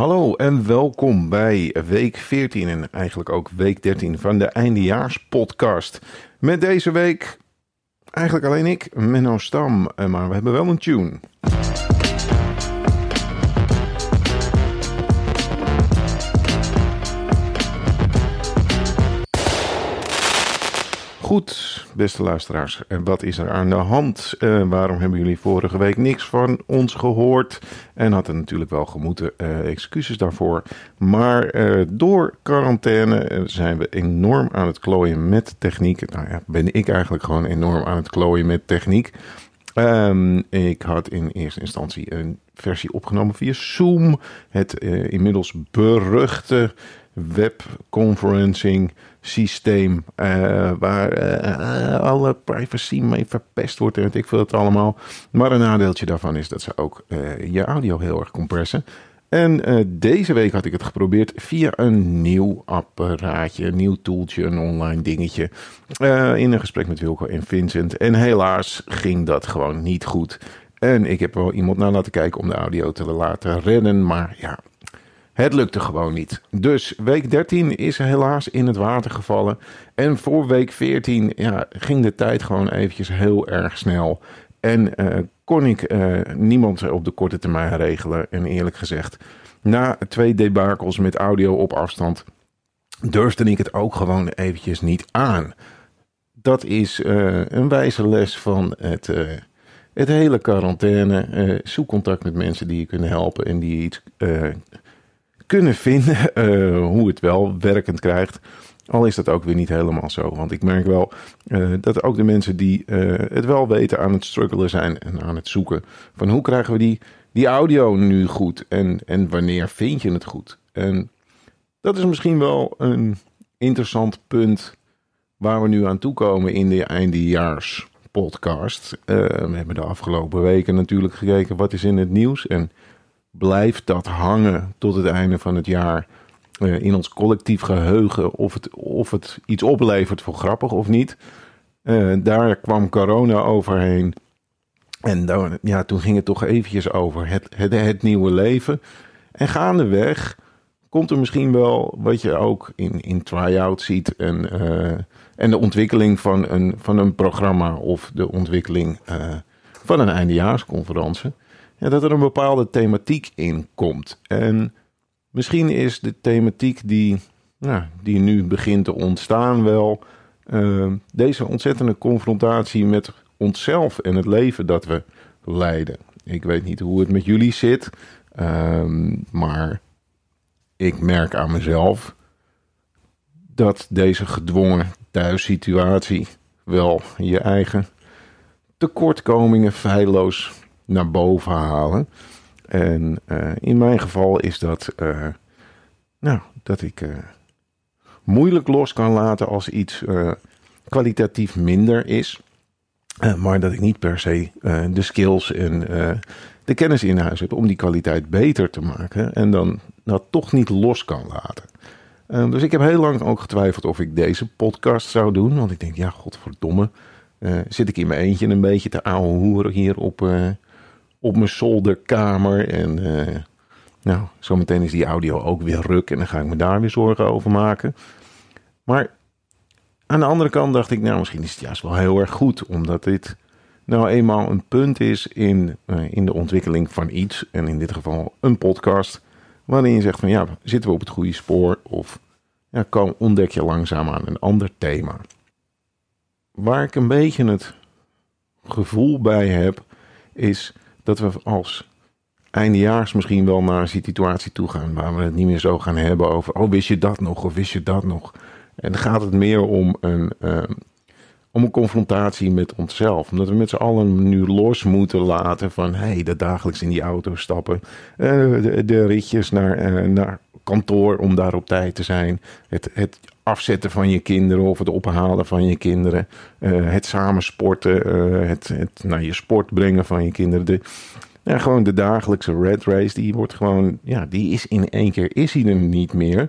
Hallo en welkom bij week 14 en eigenlijk ook week 13 van de Eindejaarspodcast. Met deze week eigenlijk alleen ik, Menno Stam, eh, maar we hebben wel een tune. Goed, beste luisteraars, en wat is er aan de hand? Uh, waarom hebben jullie vorige week niks van ons gehoord? En hadden natuurlijk wel gemoeten, uh, excuses daarvoor. Maar uh, door quarantaine zijn we enorm aan het klooien met techniek. Nou ja, ben ik eigenlijk gewoon enorm aan het klooien met techniek. Um, ik had in eerste instantie een versie opgenomen via Zoom. Het inmiddels beruchte webconferencing systeem uh, waar uh, alle privacy mee verpest wordt en ik wil het allemaal. Maar een nadeeltje daarvan is dat ze ook uh, je audio heel erg compressen. En deze week had ik het geprobeerd via een nieuw apparaatje, een nieuw toeltje, een online dingetje. in een gesprek met Wilco en Vincent. En helaas ging dat gewoon niet goed. En ik heb wel iemand naar laten kijken om de audio te laten redden. Maar ja, het lukte gewoon niet. Dus week 13 is helaas in het water gevallen. En voor week 14 ja, ging de tijd gewoon eventjes heel erg snel. En uh, kon ik uh, niemand op de korte termijn regelen. En eerlijk gezegd, na twee debakels met audio op afstand, durfde ik het ook gewoon eventjes niet aan. Dat is uh, een wijze les van het, het hele quarantaine. zoek contact met mensen die je kunnen helpen en die iets kunnen vinden uh, hoe het wel werkend krijgt. Al is dat ook weer niet helemaal zo. Want ik merk wel uh, dat ook de mensen die uh, het wel weten aan het struggelen zijn en aan het zoeken. Van hoe krijgen we die, die audio nu goed en, en wanneer vind je het goed? En dat is misschien wel een interessant punt waar we nu aan toekomen in de eindejaars podcast. we hebben de afgelopen weken natuurlijk gekeken wat is in het nieuws en blijft dat hangen tot het einde van het jaar uh, in ons collectief geheugen of het, of het iets oplevert voor grappig of niet. Uh, daar kwam corona overheen. En dan, ja, toen ging het toch eventjes over het, het, het nieuwe leven. En gaandeweg komt er misschien wel wat je ook in, in try-out ziet. En, uh, en de ontwikkeling van een, van een programma of de ontwikkeling van een eindejaarsconferentie dat er een bepaalde thematiek in komt. En misschien is de thematiek die, die nu begint te ontstaan wel uh, deze ontzettende confrontatie met onszelf en het leven dat we leiden. Ik weet niet hoe het met jullie zit, uh, maar ik merk aan mezelf dat deze gedwongen thuissituatie wel je eigen tekortkomingen feilloos naar boven halen. En uh, in mijn geval is dat, uh, nou, dat ik uh, moeilijk los kan laten als iets kwalitatief minder is. maar dat ik niet per se de skills en de kennis in huis heb om die kwaliteit beter te maken. En dan dat toch niet los kan laten. dus ik heb heel lang ook getwijfeld of ik deze podcast zou doen. Want ik denk, ja, godverdomme. zit ik in mijn eentje een beetje te ouwe hoeren hier op, op mijn zolderkamer. En uh, nou, zometeen is die audio ook weer ruk en dan ga ik me daar weer zorgen over maken. Maar aan de andere kant dacht ik, nou, misschien is het juist wel heel erg goed, omdat dit nou eenmaal een punt is in, uh, in de ontwikkeling van iets. En in dit geval een podcast. Waarin je zegt van ja, zitten we op het goede spoor? Of ja, kom, ontdek je langzaam aan een ander thema. Waar ik een beetje het gevoel bij heb, is dat we als eindejaars misschien wel naar een situatie toe gaan waar we het niet meer zo gaan hebben over, oh wist je dat nog of wist je dat nog. En dan gaat het meer om een, uh, om een confrontatie met onszelf. Omdat we met z'n allen nu los moeten laten van, hey, dat dagelijks in die auto stappen, uh, de, de, ritjes naar, uh, naar kantoor om daar op tijd te zijn, het, het afzetten van je kinderen of het ophalen van je kinderen. Uh, het samen sporten, uh, het, het naar je sport brengen van je kinderen. De, ja, gewoon de dagelijkse red race, die wordt gewoon, ja, die is in één keer, is hij er niet meer.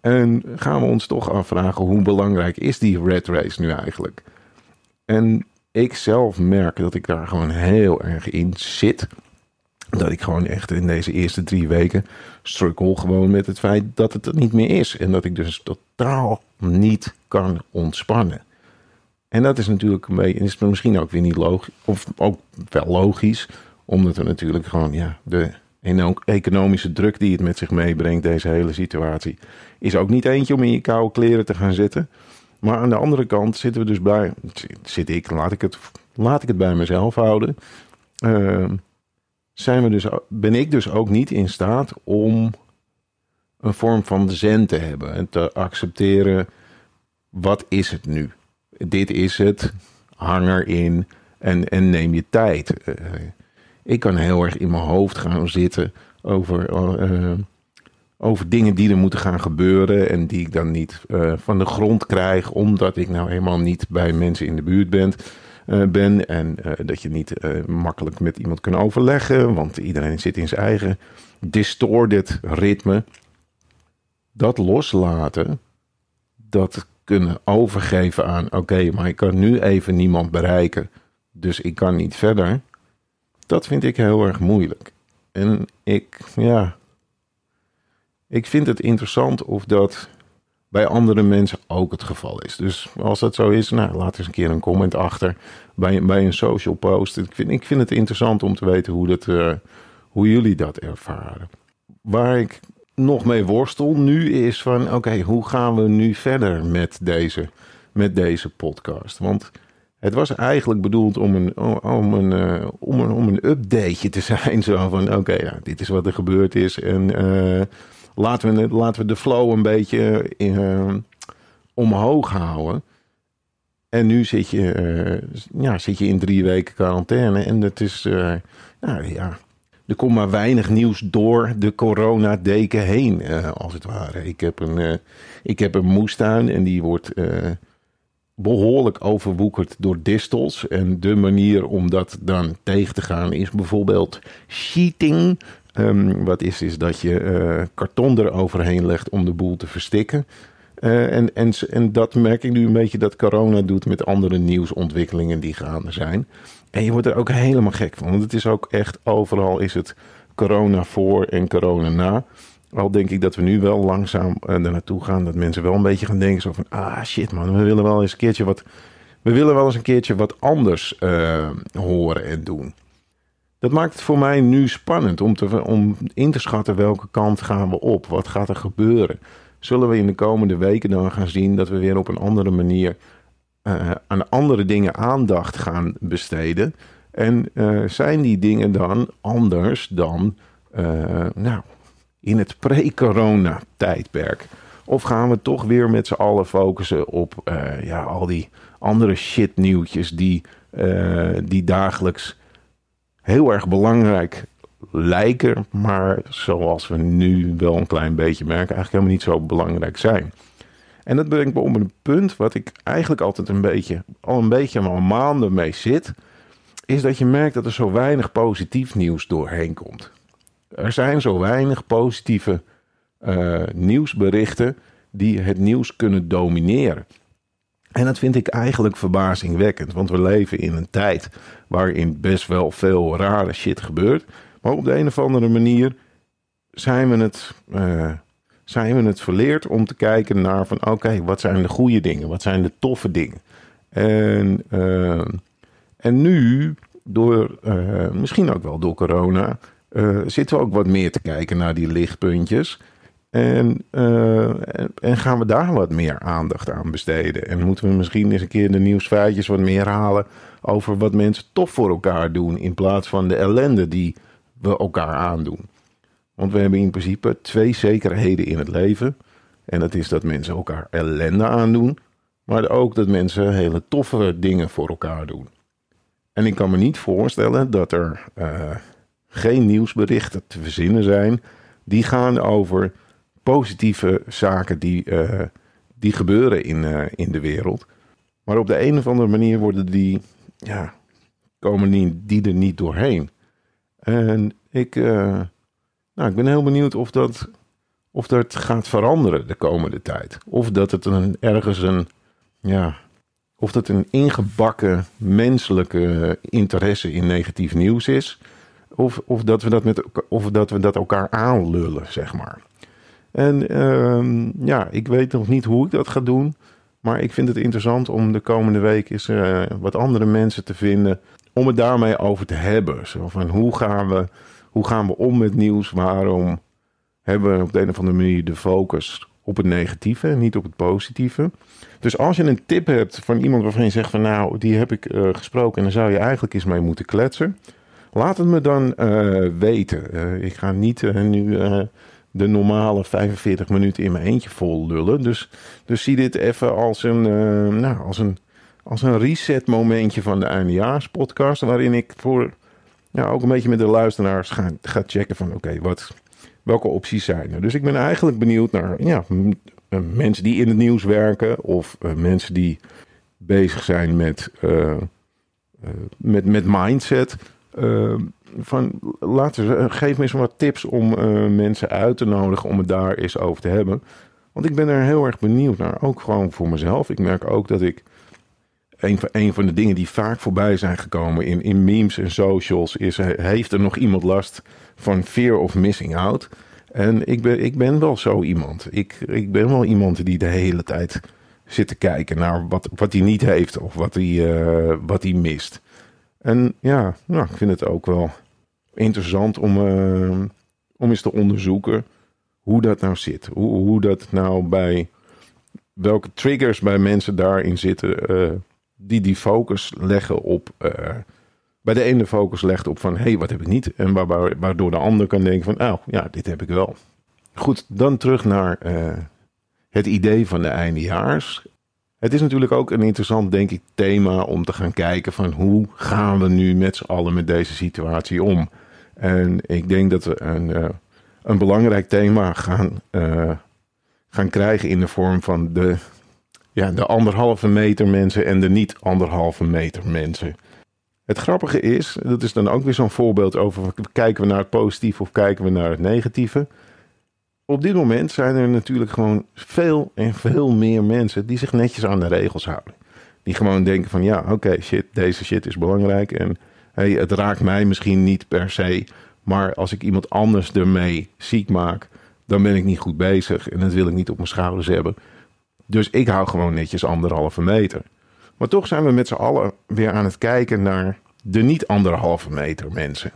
En gaan we ons toch afvragen, hoe belangrijk is die red race nu eigenlijk? En ik zelf merk dat ik daar gewoon heel erg in zit. Dat ik gewoon echt in deze eerste drie weken struggle gewoon met het feit dat het er niet meer is. En dat ik dus totaal niet kan ontspannen. En dat is natuurlijk een beetje, is misschien ook weer niet logisch, of ook wel logisch, omdat we natuurlijk gewoon, ja, de economische druk die het met zich meebrengt, deze hele situatie, is ook niet eentje om in je koude kleren te gaan zitten. Maar aan de andere kant zitten we dus bij, zit ik, laat ik het, laat ik het bij mezelf houden. Uh, zijn we dus, ben ik dus ook niet in staat om een vorm van zen te hebben en te accepteren. Wat is het nu? Dit is het. Hang erin en, en neem je tijd. Uh, ik kan heel erg in mijn hoofd gaan zitten over, uh, over dingen die er moeten gaan gebeuren. En die ik dan niet van de grond krijg, omdat ik nou helemaal niet bij mensen in de buurt ben. Uh, ben en dat je niet makkelijk met iemand kan overleggen, want iedereen zit in zijn eigen distorted ritme. Dat loslaten, dat kunnen overgeven aan: oké, maar ik kan nu even niemand bereiken, dus ik kan niet verder dat vind ik heel erg moeilijk. En ik, ja, ik vind het interessant of dat bij andere mensen ook het geval is. Dus als dat zo is, nou, laat eens een keer een comment achter bij, bij een social post. Ik vind, ik vind het interessant om te weten hoe, dat, uh, hoe jullie dat ervaren. Waar ik nog mee worstel nu is van, oké, hoe gaan we nu verder met deze, met deze podcast? Want het was eigenlijk bedoeld om een, om een, uh, om een, om een updateje te zijn. Zo van, oké, nou, dit is wat er gebeurd is. En uh, laten, we, laten we de flow een beetje in, uh, omhoog houden. En nu zit je, ja, zit je in drie weken quarantaine. En dat is, ja, er komt maar weinig nieuws door de coronadeken heen, als het ware. Ik heb een, ik heb een moestuin en die wordt behoorlijk overwoekerd door distels. En de manier om dat dan tegen te gaan is bijvoorbeeld sheeting. Um, wat is, is dat je uh, karton eroverheen legt om de boel te verstikken. Uh, en, en, en dat merk ik nu een beetje dat corona doet met andere nieuwsontwikkelingen die gaande zijn. En je wordt er ook helemaal gek van. Want het is ook echt overal is het corona voor en corona na. Al denk ik dat we nu wel langzaam uh, er naartoe gaan. Dat mensen wel een beetje gaan denken zo van... Ah shit man, we willen wel eens een keertje wat... We willen wel eens een keertje wat anders horen en doen. Dat maakt het voor mij nu spannend om, te, om in te schatten welke kant gaan we op. Wat gaat er gebeuren? Zullen we in de komende weken dan gaan zien dat we weer op een andere manier... Uh, aan andere dingen aandacht gaan besteden? En zijn die dingen dan anders dan... nou, in het pre-corona tijdperk? Of gaan we toch weer met z'n allen focussen op ja, al die andere shitnieuwtjes die, die dagelijks heel erg belangrijk lijken, maar zoals we nu wel een klein beetje merken, eigenlijk helemaal niet zo belangrijk zijn. En dat brengt me op een punt wat ik eigenlijk altijd een beetje, al een beetje al maanden mee zit, is dat je merkt dat er zo weinig positief nieuws doorheen komt. Er zijn zo weinig positieve uh, nieuwsberichten die het nieuws kunnen domineren. En dat vind ik eigenlijk verbazingwekkend, want we leven in een tijd waarin best wel veel rare shit gebeurt. Maar op de een of andere manier zijn we het, uh, zijn we het verleerd om te kijken naar van oké, wat zijn de goede dingen, wat zijn de toffe dingen. En, uh, en nu, door, misschien ook wel door corona, zitten we ook wat meer te kijken naar die lichtpuntjes. En, uh, en, gaan we daar wat meer aandacht aan besteden? En moeten we misschien eens een keer de nieuwsfeitjes wat meer halen over wat mensen tof voor elkaar doen, in plaats van de ellende die we elkaar aandoen. Want we hebben in principe twee zekerheden in het leven. En dat is dat mensen elkaar ellende aandoen, maar ook dat mensen hele toffe dingen voor elkaar doen. En ik kan me niet voorstellen dat er uh, geen nieuwsberichten te verzinnen zijn. Die gaan over positieve zaken die, uh, die gebeuren in, uh, in de wereld. Maar op de een of andere manier worden die, ja, komen die, die er niet doorheen. En ik, uh, nou, ik ben heel benieuwd of dat, of dat gaat veranderen de komende tijd. Of dat het een, ergens een, ja, of dat een ingebakken menselijke interesse in negatief nieuws is of, of, dat we dat met, of dat we dat elkaar aanlullen, zeg maar. En ehm, ja, ik weet nog niet hoe ik dat ga doen. Maar ik vind het interessant om de komende week eens uh, wat andere mensen te vinden. Om het daarmee over te hebben. Zo van hoe gaan we, hoe gaan we om met nieuws? Waarom hebben we op de een of andere manier de focus op het negatieve en niet op het positieve? Dus als je een tip hebt van iemand waarvan je zegt van nou, die heb ik uh, gesproken en daar zou je eigenlijk eens mee moeten kletsen. Laat het me dan uh, weten. ik ga niet nu de normale 45 minuten in mijn eentje vol lullen. Dus, dus zie dit even als een, uh, nou, als een, als een reset momentje van de eindejaarspodcast. Waarin ik voor ja, ook een beetje met de luisteraars ga, ga checken van oké, wat welke opties zijn er. Dus ik ben eigenlijk benieuwd naar ja, eh, mensen die in het nieuws werken. Of uh, mensen die bezig zijn met, met, met mindset van laten eh, geef me eens wat tips om uh, mensen uit te nodigen om het daar eens over te hebben. Want ik ben er heel erg benieuwd naar, ook gewoon voor mezelf. Ik merk ook dat ik een van, een van de dingen die vaak voorbij zijn gekomen in, in memes en socials is: heeft er nog iemand last van fear of missing out? En ik ben, ik ben wel zo iemand. Ik, ik ben wel iemand die de hele tijd zit te kijken naar wat, wat hij niet heeft of wat hij, uh, wat hij mist. En ja, nou, ik vind het ook wel interessant om, uh, om eens te onderzoeken hoe dat nou zit. Hoe, hoe dat nou bij welke triggers bij mensen daarin zitten uh, die die focus leggen op. Uh, bij de ene focus legt op van hé, hey, wat heb ik niet? En waardoor de ander kan denken van oh ja, dit heb ik wel. Goed, dan terug naar het idee van de eindejaars. Het is natuurlijk ook een interessant, denk ik, thema om te gaan kijken van hoe gaan we nu met z'n allen met deze situatie om. En ik denk dat we een, uh, een belangrijk thema gaan, uh, gaan krijgen in de vorm van de, ja, de anderhalve meter mensen en de niet anderhalve meter mensen. Het grappige is, dat is dan ook weer zo'n voorbeeld over kijken we naar het positieve of kijken we naar het negatieve op dit moment zijn er natuurlijk gewoon veel en veel meer mensen die zich netjes aan de regels houden. Die gewoon denken van ja, oké, shit, deze shit is belangrijk. En hey, het raakt mij misschien niet per se. Maar als ik iemand anders ermee ziek maak, dan ben ik niet goed bezig. En dat wil ik niet op mijn schouders hebben. Dus ik hou gewoon netjes anderhalve meter. Maar toch zijn we met z'n allen weer aan het kijken naar de niet anderhalve meter mensen.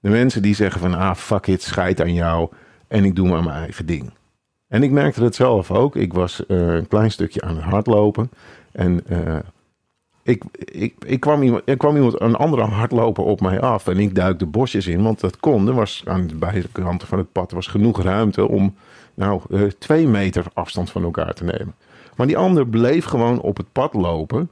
De mensen die zeggen van ah, fuck it, scheid aan jou. En ik doe maar mijn eigen ding. En ik merkte het zelf ook. Ik was uh, een klein stukje aan het hardlopen. En uh, ik, ik, ik kwam iemand, er kwam iemand, een andere hardloper op mij af. En ik duik de bosjes in, want dat kon. Er was aan de beide kanten van het pad was genoeg ruimte om nou, uh, twee meter afstand van elkaar te nemen. Maar die ander bleef gewoon op het pad lopen.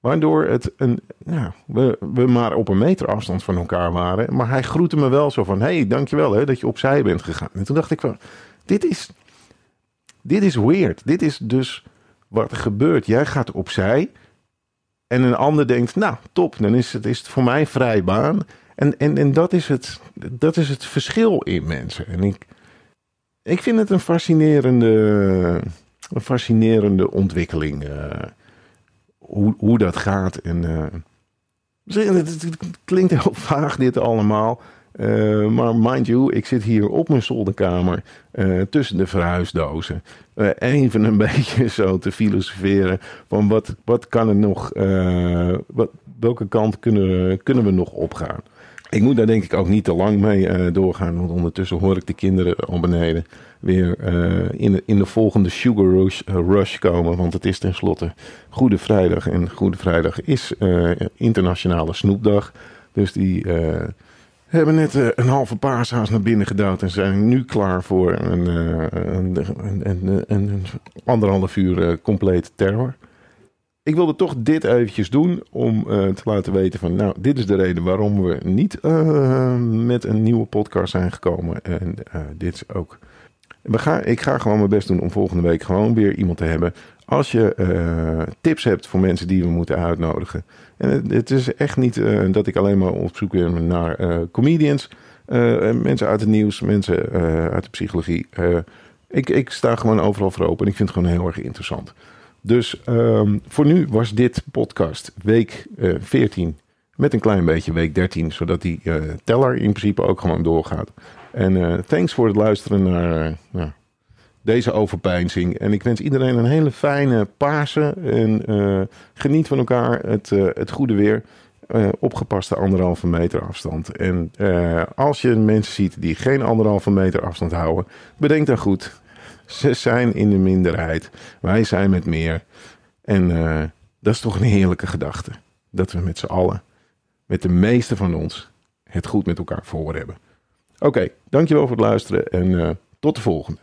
Waardoor het een, nou, we, we maar op een meter afstand van elkaar waren. Maar hij groette me wel zo van: hey, dankjewel hè, dat je opzij bent gegaan. En toen dacht ik van: dit is, dit is weird. Dit is dus wat er gebeurt. Jij gaat opzij. En een ander denkt: nou, top, dan is het, is voor mij vrij baan. En, en, en dat, is het, dat is het verschil in mensen. En ik, ik vind het een fascinerende, een fascinerende ontwikkeling. Uh, hoe, dat gaat. En, uh, het, klinkt heel vaag dit allemaal. Uh, maar mind you, ik zit hier op mijn zolderkamer uh, tussen de verhuisdozen. Even een beetje zo te filosoferen van wat, wat kan er nog, wat, welke kant kunnen, kunnen we nog opgaan. Ik moet daar denk ik ook niet te lang mee doorgaan, want ondertussen hoor ik de kinderen al beneden weer uh, in, de, in de volgende Sugar Rush, uh, rush, komen. Want het is tenslotte Goede Vrijdag. En Goede Vrijdag is uh, internationale snoepdag. Dus die hebben net een halve paashaas naar binnen gedouwd. En zijn nu klaar voor een, een, een, anderhalf uur complete terror. Ik wilde toch dit eventjes doen om te laten weten van... nou, dit is de reden waarom we niet met een nieuwe podcast zijn gekomen. En dit is ook we gaan, ik ga gewoon mijn best doen om volgende week gewoon weer iemand te hebben. Als je uh, tips hebt voor mensen die we moeten uitnodigen. En het, is echt niet uh, dat ik alleen maar op zoek ben naar uh, comedians. mensen uit het nieuws, mensen uit de psychologie. ik, ik sta gewoon overal voor open en ik vind het gewoon heel erg interessant. Dus um, voor nu was dit podcast week 14 Met een klein beetje week 13, zodat die uh, teller in principe ook gewoon doorgaat. En uh, thanks voor het luisteren naar uh, deze overpeinzing. En ik wens iedereen een hele fijne Pasen. En geniet van elkaar het, het goede weer. opgepaste anderhalve meter afstand. En als je mensen ziet die geen anderhalve meter afstand houden, bedenk dan goed. Ze zijn in de minderheid. Wij zijn met meer. En dat is toch een heerlijke gedachte. Dat we met z'n allen met de meeste van ons het goed met elkaar voor hebben. Oké, dankjewel voor het luisteren en uh, tot de volgende.